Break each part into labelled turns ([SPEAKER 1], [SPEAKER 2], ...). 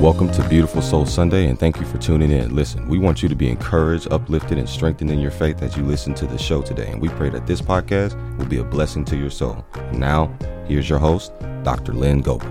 [SPEAKER 1] Welcome to Beautiful Soul Sunday, and thank you for tuning in. Listen, we want you to be encouraged, uplifted, and strengthened in your faith as you listen to the show today. And we pray that this podcast will be a blessing to your soul. Now, here's your host, Dr. Lynn Goebel.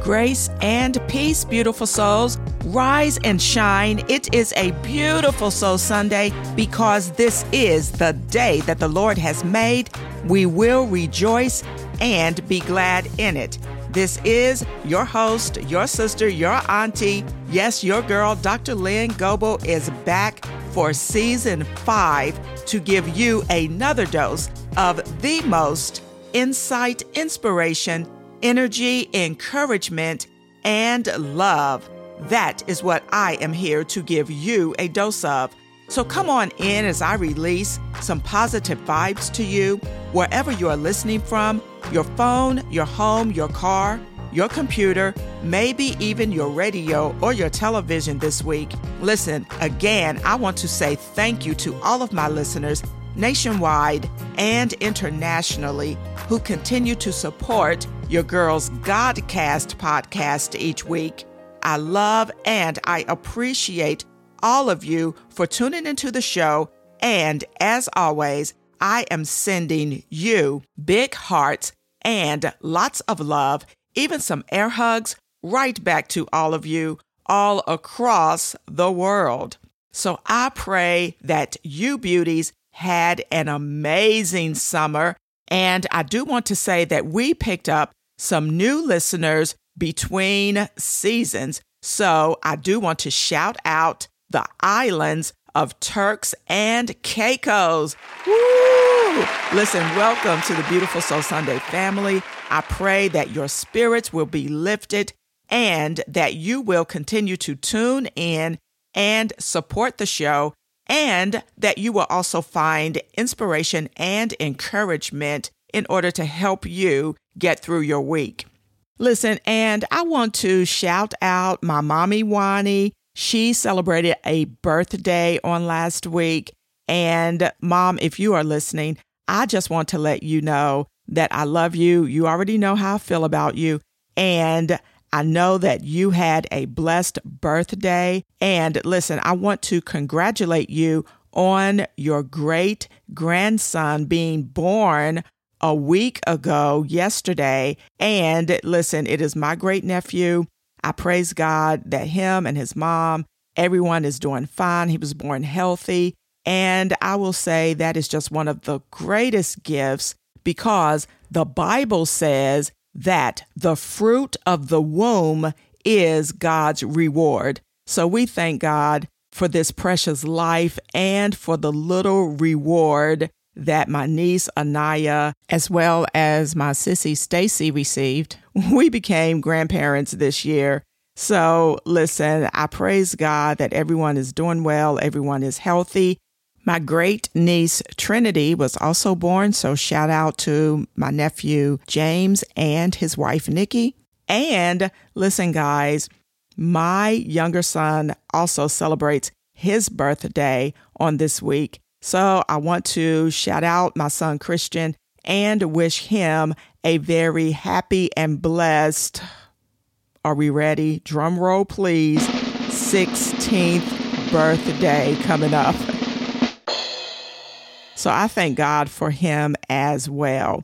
[SPEAKER 2] Grace and peace, beautiful souls. Rise and shine. It is a beautiful Soul Sunday because this is the day that the Lord has made. We will rejoice and be glad in it. This is your host, your sister, your auntie, yes, your girl, Dr. Lynn Goebel is back for season five to give you another dose of the most insight, inspiration, energy, encouragement, and love. That is what I am here to give you a dose of. So come on in as I release some positive vibes to you wherever you are listening from your phone, your home, your car, your computer, maybe even your radio or your television this week. Listen, again, I want to say thank you to all of my listeners nationwide and internationally who continue to support your girls Godcast podcast each week. I love and I appreciate all of you for tuning into the show. And as always, I am sending you big hearts and lots of love, even some air hugs right back to all of you all across the world. So I pray that you beauties had an amazing summer. And I do want to say that we picked up some new listeners between seasons. So I do want to shout out the islands of Turks and Caicos. Woo! Listen, welcome to the Beautiful Soul Sunday family. I pray that your spirits will be lifted and that you will continue to tune in and support the show, and that you will also find inspiration and encouragement in order to help you get through your week. Listen, and I want to shout out my mommy Wani she celebrated a birthday on last week. And mom, if you are listening, I just want to let you know that I love you. You already know how I feel about you. And I know that you had a blessed birthday. And listen, I want to congratulate you on your great grandson being born a week ago yesterday. And listen, it is my great nephew. I praise God that him and his mom, everyone is doing fine. He was born healthy. And I will say that is just one of the greatest gifts because the Bible says that the fruit of the womb is God's reward. So we thank God for this precious life and for the little reward that my niece Anaya, as well as my sissy Stacy, received. We became grandparents this year. So, listen, I praise God that everyone is doing well, everyone is healthy. My great niece Trinity was also born, so shout out to my nephew James and his wife Nikki. And listen, guys, my younger son also celebrates his birthday on this week. So I want to shout out my son Christian and wish him a very happy and blessed. Are we ready? Drum roll, please. 16th birthday coming up. So I thank God for him as well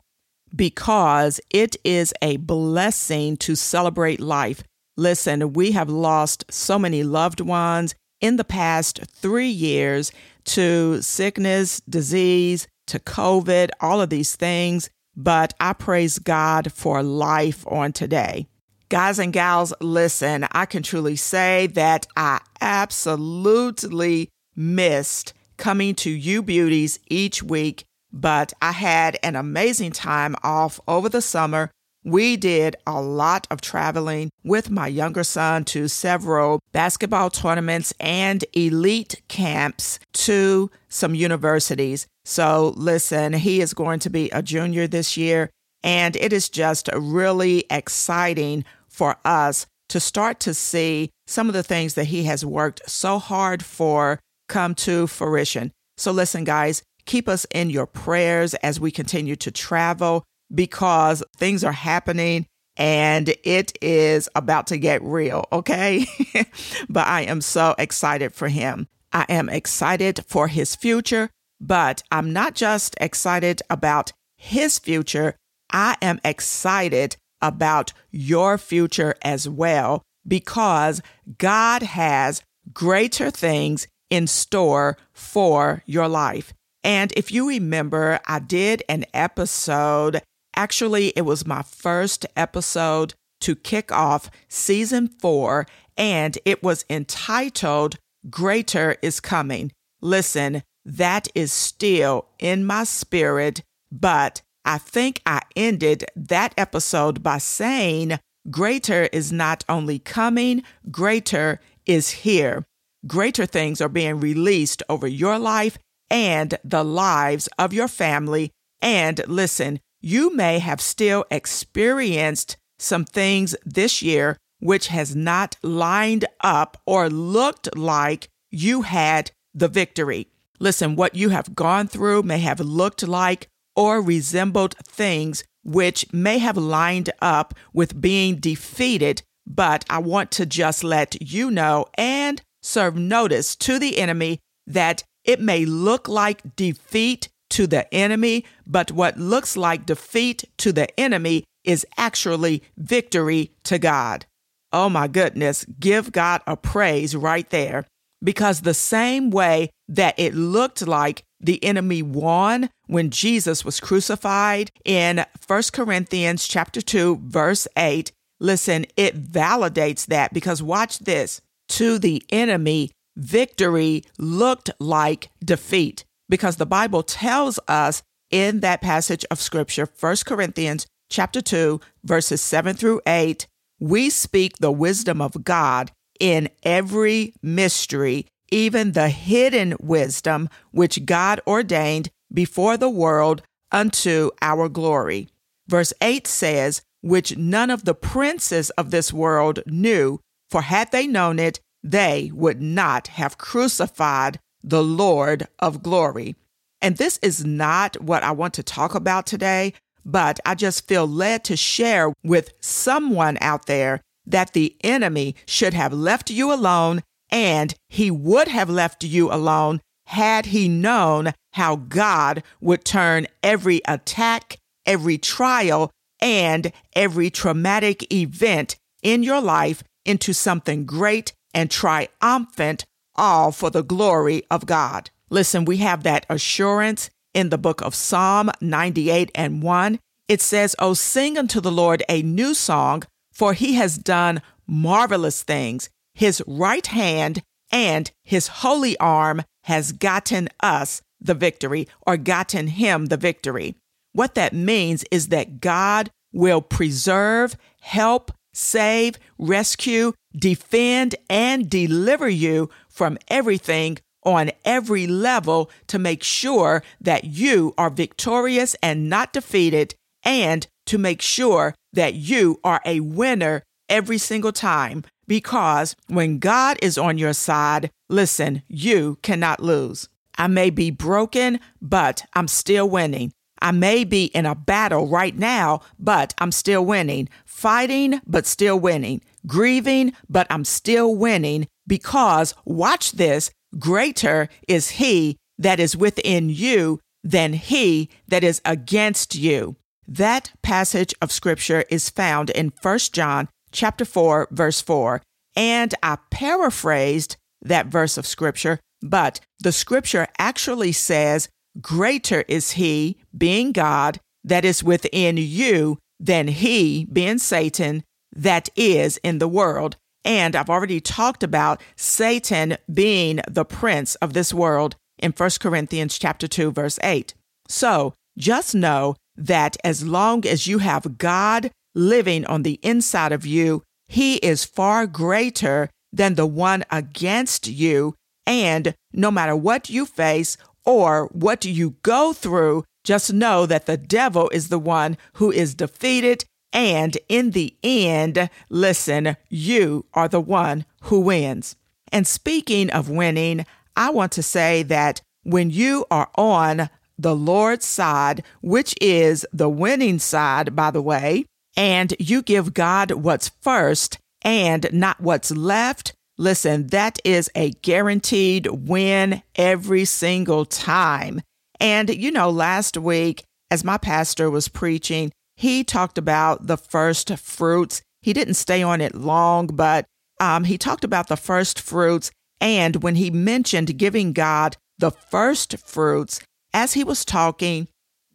[SPEAKER 2] because it is a blessing to celebrate life. Listen, we have lost so many loved ones in the past three years to sickness, disease, to COVID, all of these things. But I praise God for life on today. Guys and gals, listen, I can truly say that I absolutely missed coming to you beauties each week, but I had an amazing time off over the summer we did a lot of traveling with my younger son to several basketball tournaments and elite camps to some universities. So, listen, he is going to be a junior this year, and it is just really exciting for us to start to see some of the things that he has worked so hard for come to fruition. So, listen, guys, keep us in your prayers as we continue to travel because things are happening and it is about to get real, okay? but I am so excited for him. I am excited for his future, but I'm not just excited about his future, I am excited about your future as well because God has greater things in store for your life. And if you remember, I did an episode. Actually, it was my first episode to kick off season four, and it was entitled Greater is Coming. Listen, that is still in my spirit, but I think I ended that episode by saying, Greater is not only coming, greater is here. Greater things are being released over your life and the lives of your family. And listen, you may have still experienced some things this year which has not lined up or looked like you had the victory. Listen, what you have gone through may have looked like or resembled things which may have lined up with being defeated, but I want to just let you know and serve notice to the enemy that it may look like defeat to the enemy, but what looks like defeat to the enemy is actually victory to God. Oh my goodness, give God a praise right there. Because the same way that it looked like the enemy won when Jesus was crucified in 1 Corinthians chapter 2 verse 8, listen, it validates that because watch this. To the enemy, victory looked like defeat because the Bible tells us in that passage of scripture, 1 Corinthians chapter 2 verses 7 through 8, we speak the wisdom of God in every mystery even the hidden wisdom which God ordained before the world unto our glory. Verse 8 says, Which none of the princes of this world knew, for had they known it, they would not have crucified the Lord of glory. And this is not what I want to talk about today, but I just feel led to share with someone out there that the enemy should have left you alone and he would have left you alone had he known how God would turn every attack, every trial, and every traumatic event in your life into something great and triumphant, all for the glory of God. Listen, we have that assurance in the book of Psalm 98 and 1. It says, Oh, sing unto the Lord a new song, for he has done marvelous things. His right hand and his holy arm has gotten us the victory or gotten him the victory. What that means is that God will preserve, help, save, rescue, defend, and deliver you from everything on every level to make sure that you are victorious and not defeated, and to make sure that you are a winner every single time because when God is on your side, listen, you cannot lose. I may be broken, but I'm still winning. I may be in a battle right now, but I'm still winning. Fighting, but still winning. Grieving, but I'm still winning because, watch this, greater is He that is within you than He that is against you. That passage of scripture is found in 1 John chapter 4, verse 4. And I paraphrased that verse of scripture, but the scripture actually says, Greater is he, being God, that is within you than he, being Satan, that is in the world. And I've already talked about Satan being the prince of this world in 1 Corinthians chapter 2 verse 8. So, just know that as long as you have God living on the inside of you, he is far greater than the one against you. And no matter what you face or what do you go through, just know that the devil is the one who is defeated. And in the end, listen, you are the one who wins. And speaking of winning, I want to say that when you are on the Lord's side, which is the winning side, by the way, and you give God what's first and not what's left, listen, that is a guaranteed win every single time. And, you know, last week, as my pastor was preaching, he talked about the first fruits. He didn't stay on it long, but um, he talked about the first fruits. And when he mentioned giving God the first fruits, as he was talking,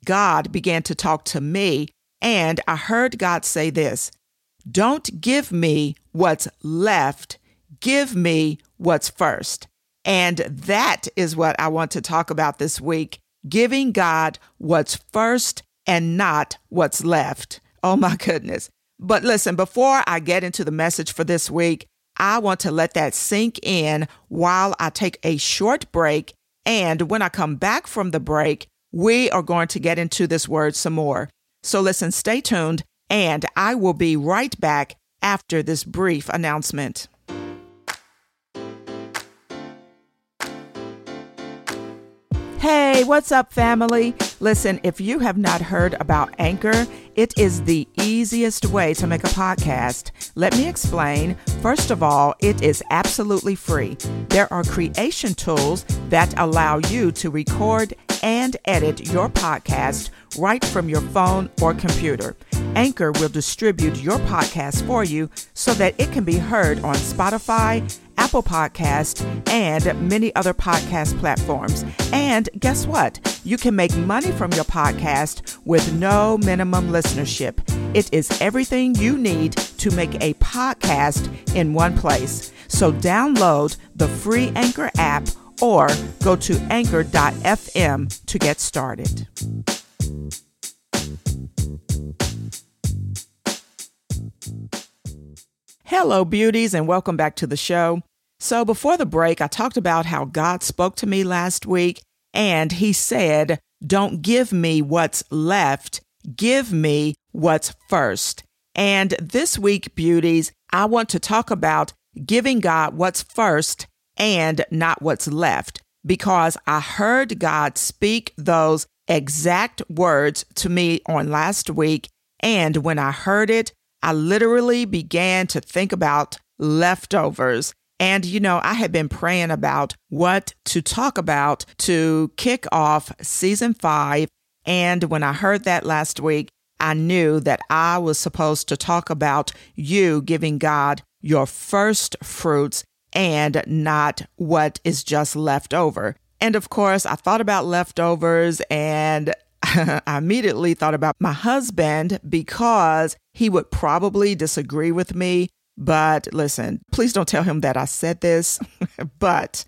[SPEAKER 2] God began to talk to me. And I heard God say this Don't give me what's left, give me what's first. And that is what I want to talk about this week giving God what's first and not what's left. Oh my goodness. But listen, before I get into the message for this week, I want to let that sink in while I take a short break. And when I come back from the break, we are going to get into this word some more. So listen, stay tuned, and I will be right back after this brief announcement. Hey, what's up, family? Listen, if you have not heard about Anchor, it is the easiest way to make a podcast. Let me explain. First of all, it is absolutely free. There are creation tools that allow you to record and edit your podcast right from your phone or computer. Anchor will distribute your podcast for you so that it can be heard on Spotify, Apple Podcast, and many other podcast platforms. And guess what? You can make money from your podcast with no minimum listenership. It is everything you need to make a podcast in one place. So download the free Anchor app or go to anchor.fm to get started. Hello, beauties, and welcome back to the show. So, before the break, I talked about how God spoke to me last week, and He said, Don't give me what's left, give me what's first. And this week, beauties, I want to talk about giving God what's first and not what's left because I heard God speak those exact words to me on last week. And when I heard it, I literally began to think about leftovers. And, you know, I had been praying about what to talk about to kick off season five. And when I heard that last week, I knew that I was supposed to talk about you giving God your first fruits and not what is just left over. And of course, I thought about leftovers and I immediately thought about my husband because he would probably disagree with me. But listen, please don't tell him that I said this, but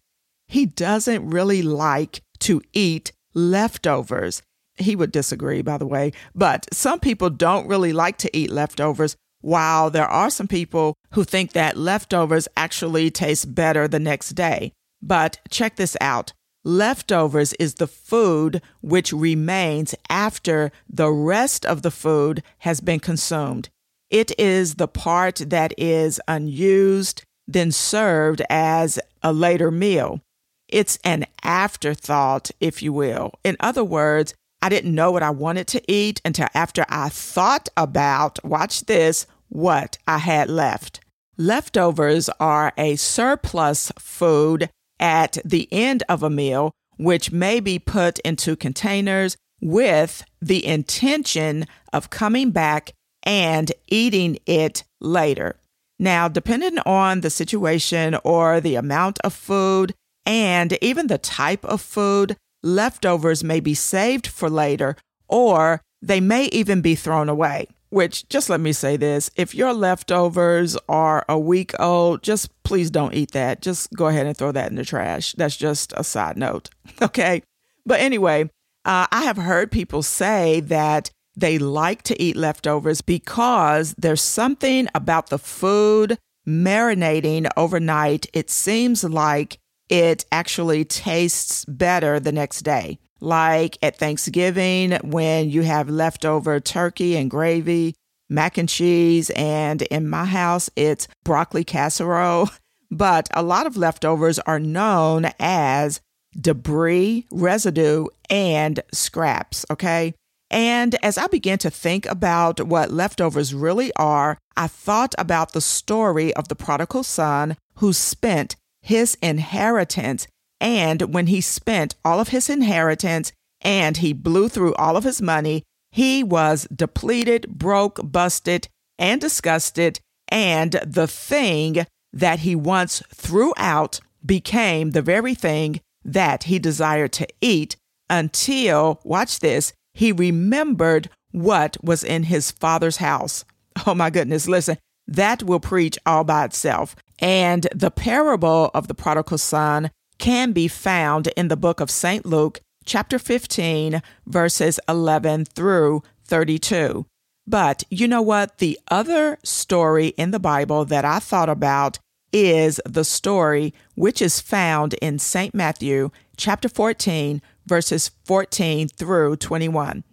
[SPEAKER 2] he doesn't really like to eat leftovers. He would disagree, by the way, but some people don't really like to eat leftovers while there are some people who think that leftovers actually taste better the next day. But check this out. Leftovers is the food which remains after the rest of the food has been consumed. It is the part that is unused, then served as a later meal. It's an afterthought, if you will. In other words, I didn't know what I wanted to eat until after I thought about, watch this, what I had left. Leftovers are a surplus food at the end of a meal, which may be put into containers with the intention of coming back and eating it later. Now, depending on the situation or the amount of food and even the type of food, leftovers may be saved for later or they may even be thrown away. Which, just let me say this if your leftovers are a week old, just please don't eat that. Just go ahead and throw that in the trash. That's just a side note. Okay. But anyway, uh, I have heard people say that they like to eat leftovers because there's something about the food marinating overnight. It seems like it actually tastes better the next day. Like at Thanksgiving, when you have leftover turkey and gravy, mac and cheese, and in my house, it's broccoli casserole. But a lot of leftovers are known as debris, residue, and scraps. Okay. And as I began to think about what leftovers really are, I thought about the story of the prodigal son who spent his inheritance. And when he spent all of his inheritance and he blew through all of his money, he was depleted, broke, busted, and disgusted. And the thing that he once threw out became the very thing that he desired to eat until, watch this, he remembered what was in his father's house. Oh my goodness, listen, that will preach all by itself. And the parable of the prodigal son can be found in the book of St. Luke, chapter 15, verses 11 through 32. But you know what? The other story in the Bible that I thought about is the story which is found in St. Matthew, chapter 14, verses 14 through 21.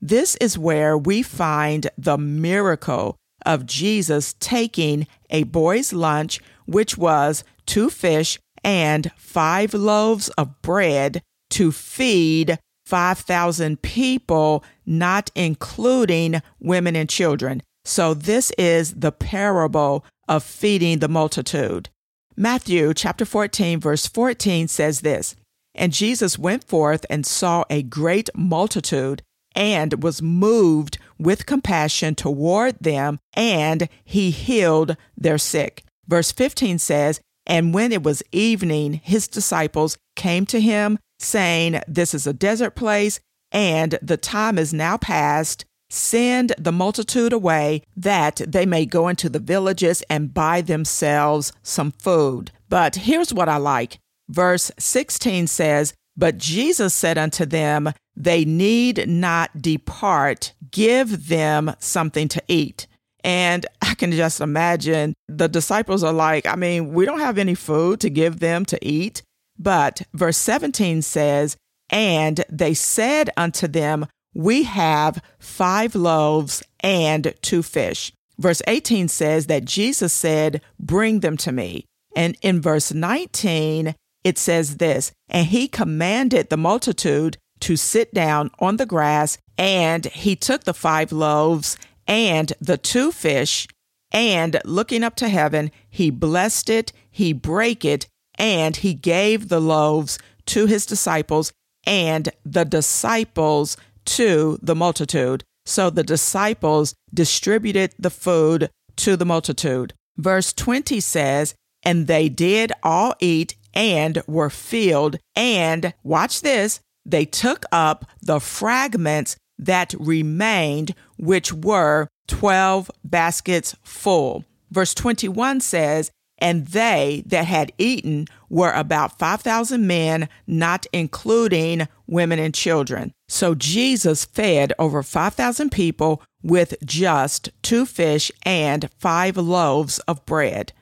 [SPEAKER 2] This is where we find the miracle of Jesus taking a boy's lunch, which was two fish and five loaves of bread, to feed 5,000 people, not including women and children. So, this is the parable of feeding the multitude. Matthew chapter 14, verse 14 says this and Jesus went forth and saw a great multitude and was moved with compassion toward them, and he healed their sick. Verse 15 says, And when it was evening, his disciples came to him, saying, This is a desert place, and the time is now past. Send the multitude away, that they may go into the villages and buy themselves some food. But here's what I like Verse 16 says, But Jesus said unto them, They need not depart, give them something to eat. And I can just imagine the disciples are like, I mean, we don't have any food to give them to eat. But verse 17 says, And they said unto them, We have five loaves and two fish. Verse 18 says that Jesus said, Bring them to me. And in verse 19, it says this And he commanded the multitude to sit down on the grass, and he took the five loaves and the two fish, and looking up to heaven, he blessed it, he brake it, and he gave the loaves to his disciples, and the disciples to the multitude. So the disciples distributed the food to the multitude. Verse 20 says, And they did all eat and were filled. And watch this, they took up the fragments that remained, which were 12 baskets full. Verse 21 says, And they that had eaten were about 5,000 men, not including women and children. So Jesus fed over 5,000 people with just two fish and five loaves of bread.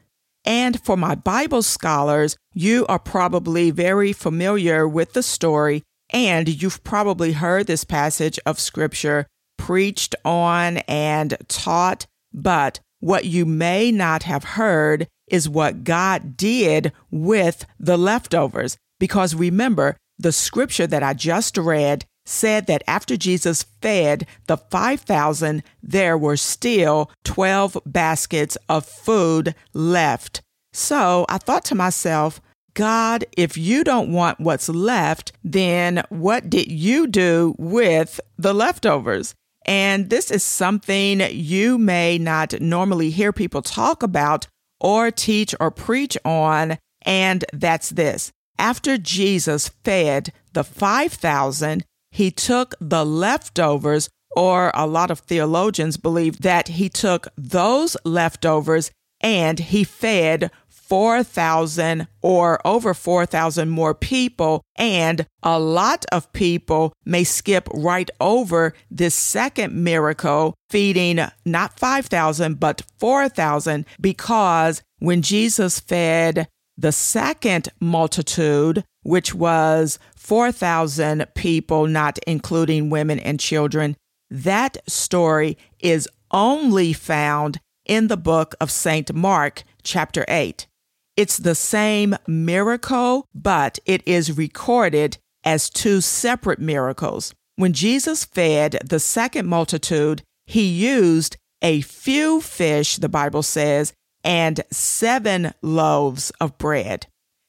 [SPEAKER 2] And for my Bible scholars, you are probably very familiar with the story, and you've probably heard this passage of scripture preached on and taught. But what you may not have heard is what God did with the leftovers. Because remember, the scripture that I just read said that after Jesus fed the 5,000, there were still 12 baskets of food left. So I thought to myself, God, if you don't want what's left, then what did you do with the leftovers? And this is something you may not normally hear people talk about or teach or preach on. And that's this. After Jesus fed the 5,000, he took the leftovers, or a lot of theologians believe that he took those leftovers and he fed 4,000 or over 4,000 more people. And a lot of people may skip right over this second miracle, feeding not 5,000, but 4,000, because when Jesus fed the second multitude, which was 4,000 people, not including women and children, that story is only found in the book of St. Mark, chapter 8. It's the same miracle, but it is recorded as two separate miracles. When Jesus fed the second multitude, he used a few fish, the Bible says, and seven loaves of bread.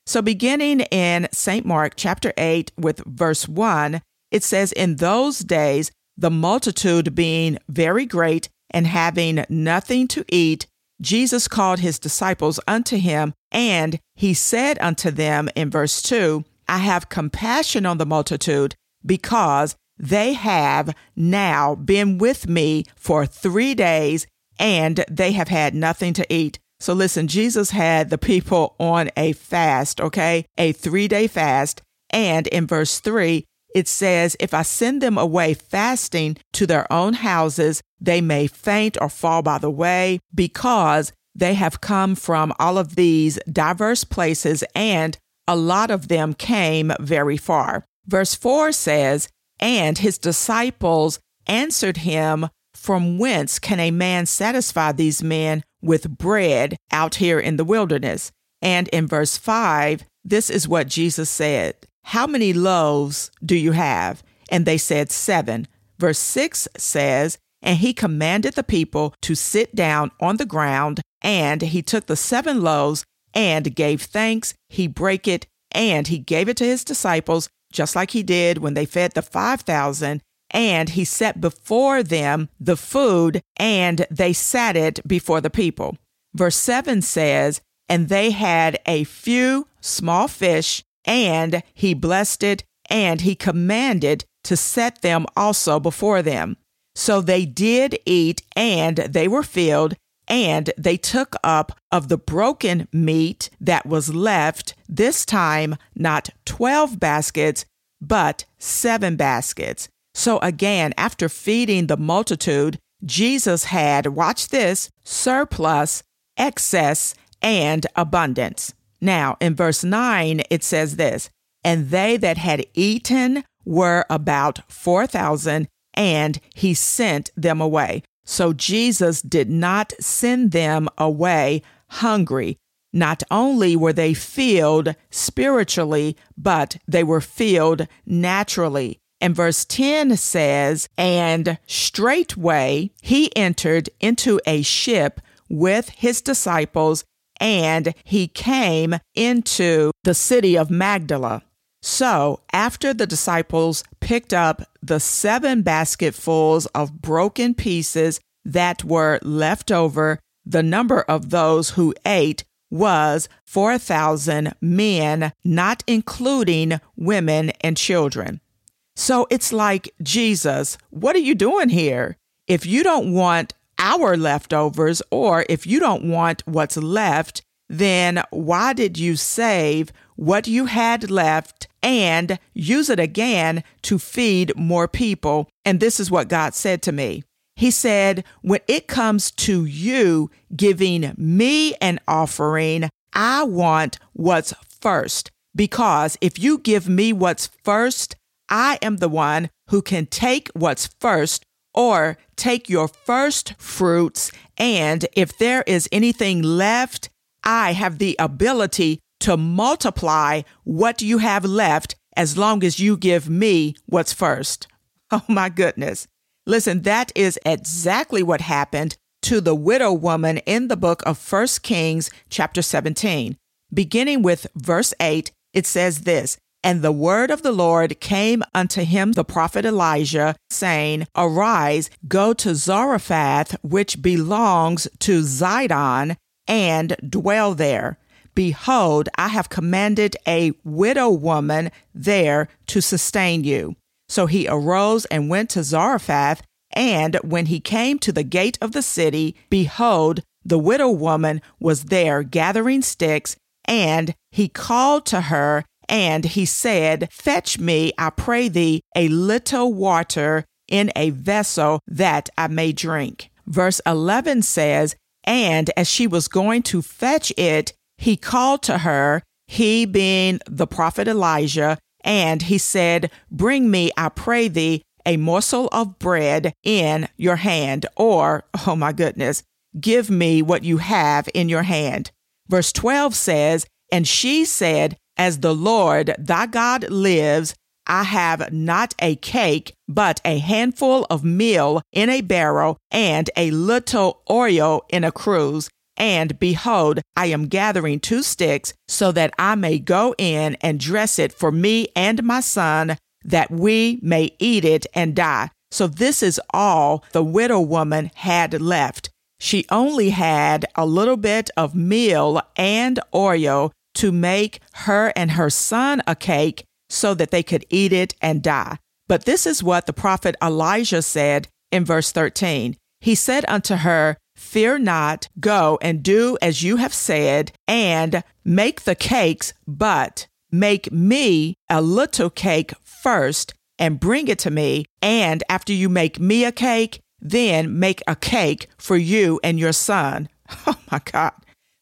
[SPEAKER 2] So, beginning in St. Mark chapter 8 with verse 1, it says, In those days, the multitude being very great and having nothing to eat, Jesus called his disciples unto him, and he said unto them in verse 2, I have compassion on the multitude because they have now been with me for three days and they have had nothing to eat. So listen, Jesus had the people on a fast, okay? A three day fast. And in verse three, it says, If I send them away fasting to their own houses, they may faint or fall by the way because they have come from all of these diverse places and a lot of them came very far. Verse 4 says, And his disciples answered him, From whence can a man satisfy these men with bread out here in the wilderness? And in verse 5, this is what Jesus said How many loaves do you have? And they said, Seven. Verse 6 says, And he commanded the people to sit down on the ground, and he took the seven loaves and gave thanks. He brake it, and he gave it to his disciples, just like he did when they fed the 5,000. And he set before them the food, and they sat it before the people. Verse 7 says, And they had a few small fish, and he blessed it, and he commanded to set them also before them. So they did eat, and they were filled, and they took up of the broken meat that was left, this time not 12 baskets, but seven baskets. So again, after feeding the multitude, Jesus had, watch this, surplus, excess, and abundance. Now, in verse 9, it says this And they that had eaten were about 4,000, and he sent them away. So Jesus did not send them away hungry. Not only were they filled spiritually, but they were filled naturally. And verse 10 says, And straightway he entered into a ship with his disciples, and he came into the city of Magdala. So, after the disciples picked up the seven basketfuls of broken pieces that were left over, the number of those who ate was 4,000 men, not including women and children. So it's like, Jesus, what are you doing here? If you don't want our leftovers, or if you don't want what's left, then why did you save what you had left and use it again to feed more people. And this is what God said to me. He said, When it comes to you giving me an offering, I want what's first. Because if you give me what's first, I am the one who can take what's first or take your first fruits. And if there is anything left, I have the ability to multiply what you have left as long as you give me what's first. Oh my goodness. Listen, that is exactly what happened to the widow woman in the book of 1 Kings, chapter 17. Beginning with verse 8, it says this And the word of the Lord came unto him, the prophet Elijah, saying, Arise, go to Zarephath, which belongs to Zidon, and dwell there. Behold, I have commanded a widow woman there to sustain you. So he arose and went to Zarephath. And when he came to the gate of the city, behold, the widow woman was there gathering sticks. And he called to her, and he said, Fetch me, I pray thee, a little water in a vessel that I may drink. Verse 11 says, And as she was going to fetch it, he called to her, he being the prophet Elijah, and he said, Bring me, I pray thee, a morsel of bread in your hand, or, oh my goodness, give me what you have in your hand. Verse 12 says, And she said, As the Lord thy God lives, I have not a cake, but a handful of meal in a barrel and a little oil in a cruse. And behold, I am gathering two sticks so that I may go in and dress it for me and my son, that we may eat it and die. So this is all the widow woman had left. She only had a little bit of meal and oil to make her and her son a cake so that they could eat it and die. But this is what the prophet Elijah said in verse 13. He said unto her, Fear not, go and do as you have said, and make the cakes, but make me a little cake first, and bring it to me. And after you make me a cake, then make a cake for you and your son. Oh my God.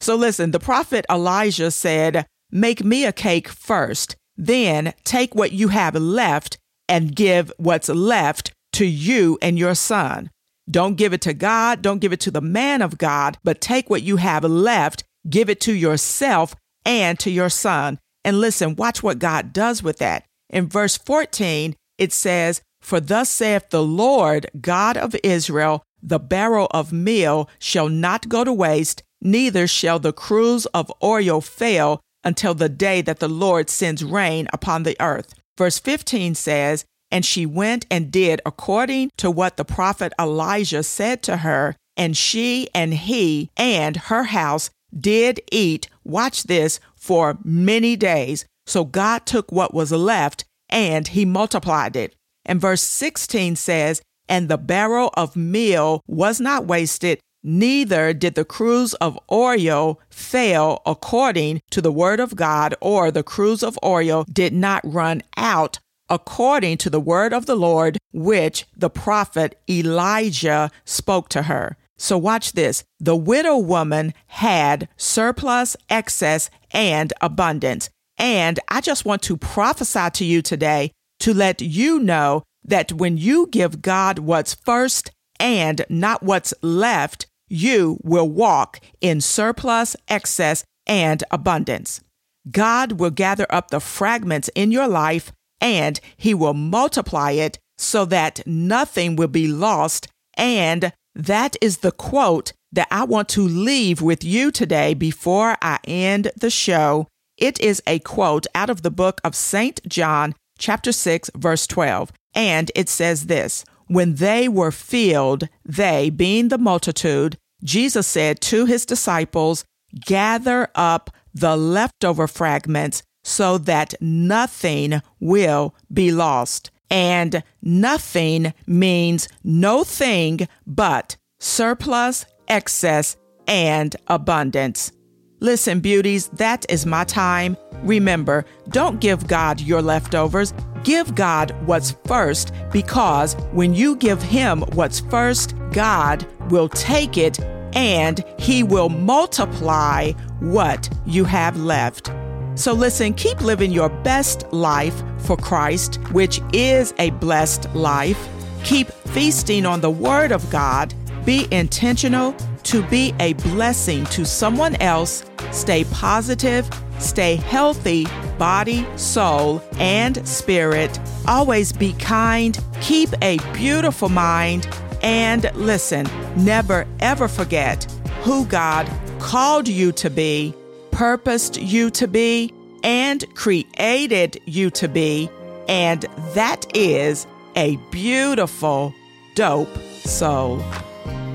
[SPEAKER 2] So listen, the prophet Elijah said, Make me a cake first, then take what you have left and give what's left to you and your son. Don't give it to God, don't give it to the man of God, but take what you have left, give it to yourself and to your son. And listen, watch what God does with that. In verse 14, it says, For thus saith the Lord God of Israel, the barrel of meal shall not go to waste, neither shall the cruse of oil fail until the day that the Lord sends rain upon the earth. Verse 15 says, And she went and did according to what the prophet Elijah said to her, and she and he and her house did eat, watch this, for many days. So God took what was left and he multiplied it. And verse 16 says, And the barrel of meal was not wasted, neither did the cruse of oil fail according to the word of God, or the cruse of oil did not run out according to the word of the Lord, which the prophet Elijah spoke to her. So, watch this. The widow woman had surplus, excess, and abundance. And I just want to prophesy to you today to let you know that when you give God what's first and not what's left, you will walk in surplus, excess, and abundance. God will gather up the fragments in your life and he will multiply it so that nothing will be lost. And that is the quote that I want to leave with you today before I end the show. It is a quote out of the book of St. John, chapter 6, verse 12. And it says this When they were filled, they, being the multitude, Jesus said to his disciples, Gather up the leftover fragments so that nothing will be lost. And nothing means no thing but surplus, excess, and abundance. Listen, beauties, that is my time. Remember, don't give God your leftovers. Give God what's first because when you give Him what's first, God will take it and He will multiply what you have left. So listen, keep living your best life for Christ, which is a blessed life. Keep feasting on the Word of God. Be intentional to be a blessing to someone else. Stay positive, stay healthy, body, soul, and spirit. Always be kind, keep a beautiful mind, and listen, never ever forget who God called you to be, purposed you to be, and created you to be. And that is a beautiful, dope soul.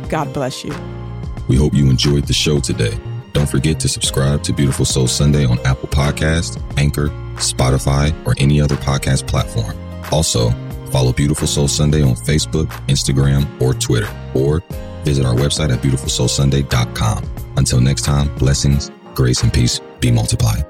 [SPEAKER 2] God bless you.
[SPEAKER 1] We hope you enjoyed the show today. Don't forget to subscribe to Beautiful Soul Sunday on Apple Podcast, Anchor, Spotify, or any other podcast platform. Also, follow Beautiful Soul Sunday on Facebook, Instagram, or Twitter, or visit our website at beautifulsoulsunday.com. Until next time, blessings, grace, and peace be multiplied.